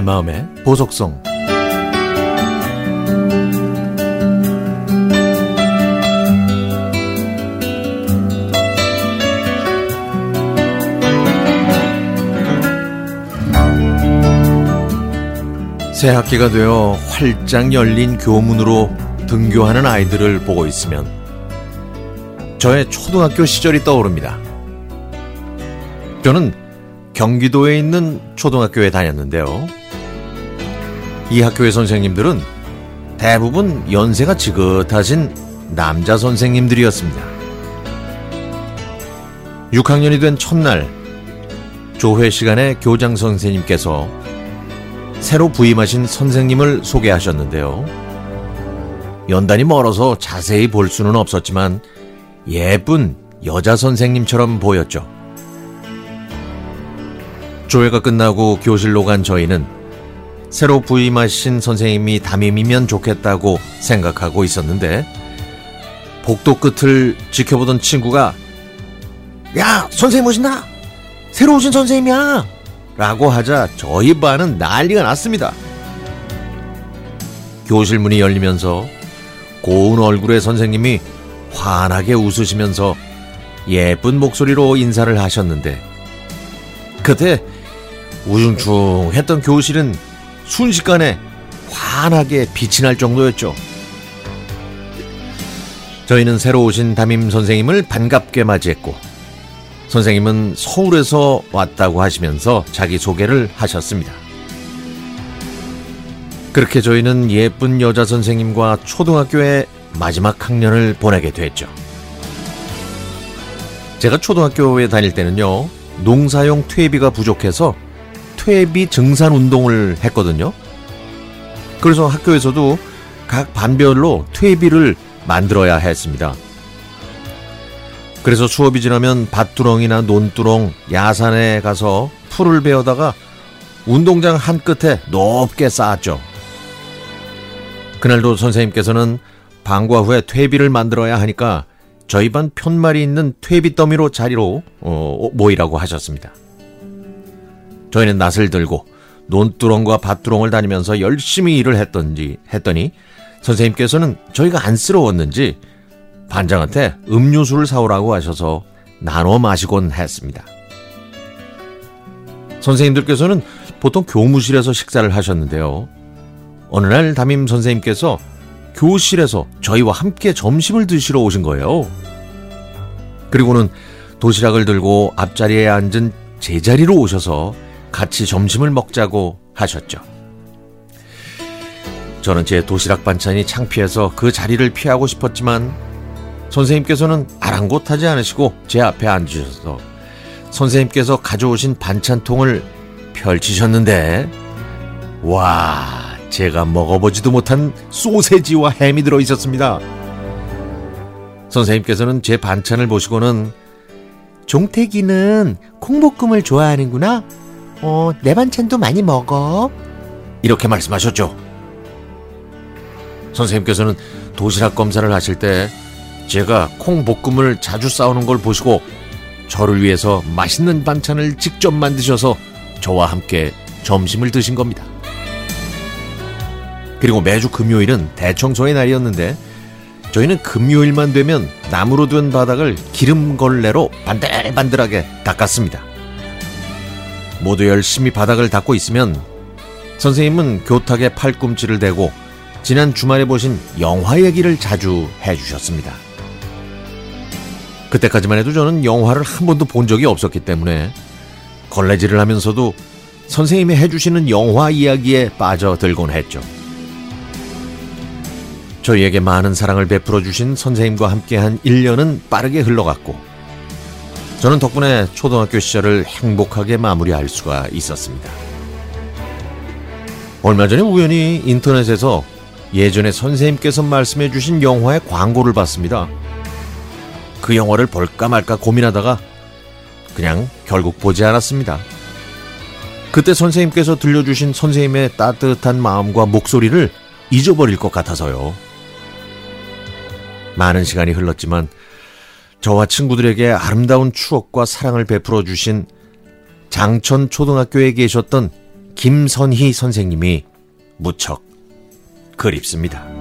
내 마음의 보석성 새 학기가 되어 활짝 열린 교문으로 등교하는 아이들을 보고 있으면 저의 초등학교 시절이 떠오릅니다. 저는 경기도에 있는 초등학교에 다녔는데요. 이 학교의 선생님들은 대부분 연세가 지긋하신 남자 선생님들이었습니다. 6학년이 된 첫날 조회 시간에 교장 선생님께서 새로 부임하신 선생님을 소개하셨는데요. 연단이 멀어서 자세히 볼 수는 없었지만 예쁜 여자 선생님처럼 보였죠. 조회가 끝나고 교실로 간 저희는 새로 부임하신 선생님이 담임이면 좋겠다고 생각하고 있었는데 복도 끝을 지켜보던 친구가 야 선생님 오신다. 새로 오신 선생님이야. 라고 하자 저희 반은 난리가 났습니다. 교실 문이 열리면서 고운 얼굴의 선생님이 환하게 웃으시면서 예쁜 목소리로 인사를 하셨는데 그때 우중충했던 교실은 순식간에 환하게 빛이 날 정도였죠. 저희는 새로 오신 담임 선생님을 반갑게 맞이했고 선생님은 서울에서 왔다고 하시면서 자기 소개를 하셨습니다. 그렇게 저희는 예쁜 여자 선생님과 초등학교의 마지막 학년을 보내게 됐죠. 제가 초등학교에 다닐 때는요, 농사용 퇴비가 부족해서 퇴비 증산 운동을 했거든요. 그래서 학교에서도 각 반별로 퇴비를 만들어야 했습니다. 그래서 수업이 지나면 밭두렁이나 논두렁, 야산에 가서 풀을 베어다가 운동장 한 끝에 높게 쌓았죠. 그날도 선생님께서는 방과 후에 퇴비를 만들어야 하니까 저희 반 편말이 있는 퇴비 더미로 자리로 어, 모이라고 하셨습니다. 저희는 낫을 들고 논두렁과 밭두렁을 다니면서 열심히 일을 했던지 했더니 선생님께서는 저희가 안쓰러웠는지 반장한테 음료수를 사오라고 하셔서 나눠 마시곤 했습니다. 선생님들께서는 보통 교무실에서 식사를 하셨는데요. 어느 날 담임 선생님께서 교실에서 저희와 함께 점심을 드시러 오신 거예요. 그리고는 도시락을 들고 앞자리에 앉은 제자리로 오셔서 같이 점심을 먹자고 하셨죠. 저는 제 도시락 반찬이 창피해서 그 자리를 피하고 싶었지만 선생님께서는 아랑곳하지 않으시고 제 앞에 앉으셔서 선생님께서 가져오신 반찬통을 펼치셨는데 와 제가 먹어보지도 못한 소세지와 햄이 들어 있었습니다. 선생님께서는 제 반찬을 보시고는 종태기는 콩볶음을 좋아하는구나. 어, 내 반찬도 많이 먹어. 이렇게 말씀하셨죠. 선생님께서는 도시락 검사를 하실 때 제가 콩볶음을 자주 싸우는 걸 보시고 저를 위해서 맛있는 반찬을 직접 만드셔서 저와 함께 점심을 드신 겁니다. 그리고 매주 금요일은 대청소의 날이었는데 저희는 금요일만 되면 나무로 된 바닥을 기름걸레로 반들반들하게 닦았습니다. 모두 열심히 바닥을 닦고 있으면 선생님은 교탁에 팔꿈치를 대고 지난 주말에 보신 영화 얘기를 자주 해주셨습니다. 그때까지만 해도 저는 영화를 한 번도 본 적이 없었기 때문에 걸레질을 하면서도 선생님이 해주시는 영화 이야기에 빠져들곤 했죠. 저희에게 많은 사랑을 베풀어 주신 선생님과 함께한 1년은 빠르게 흘러갔고 저는 덕분에 초등학교 시절을 행복하게 마무리할 수가 있었습니다. 얼마 전에 우연히 인터넷에서 예전에 선생님께서 말씀해 주신 영화의 광고를 봤습니다. 그 영화를 볼까 말까 고민하다가 그냥 결국 보지 않았습니다. 그때 선생님께서 들려주신 선생님의 따뜻한 마음과 목소리를 잊어버릴 것 같아서요. 많은 시간이 흘렀지만 저와 친구들에게 아름다운 추억과 사랑을 베풀어 주신 장천 초등학교에 계셨던 김선희 선생님이 무척 그립습니다.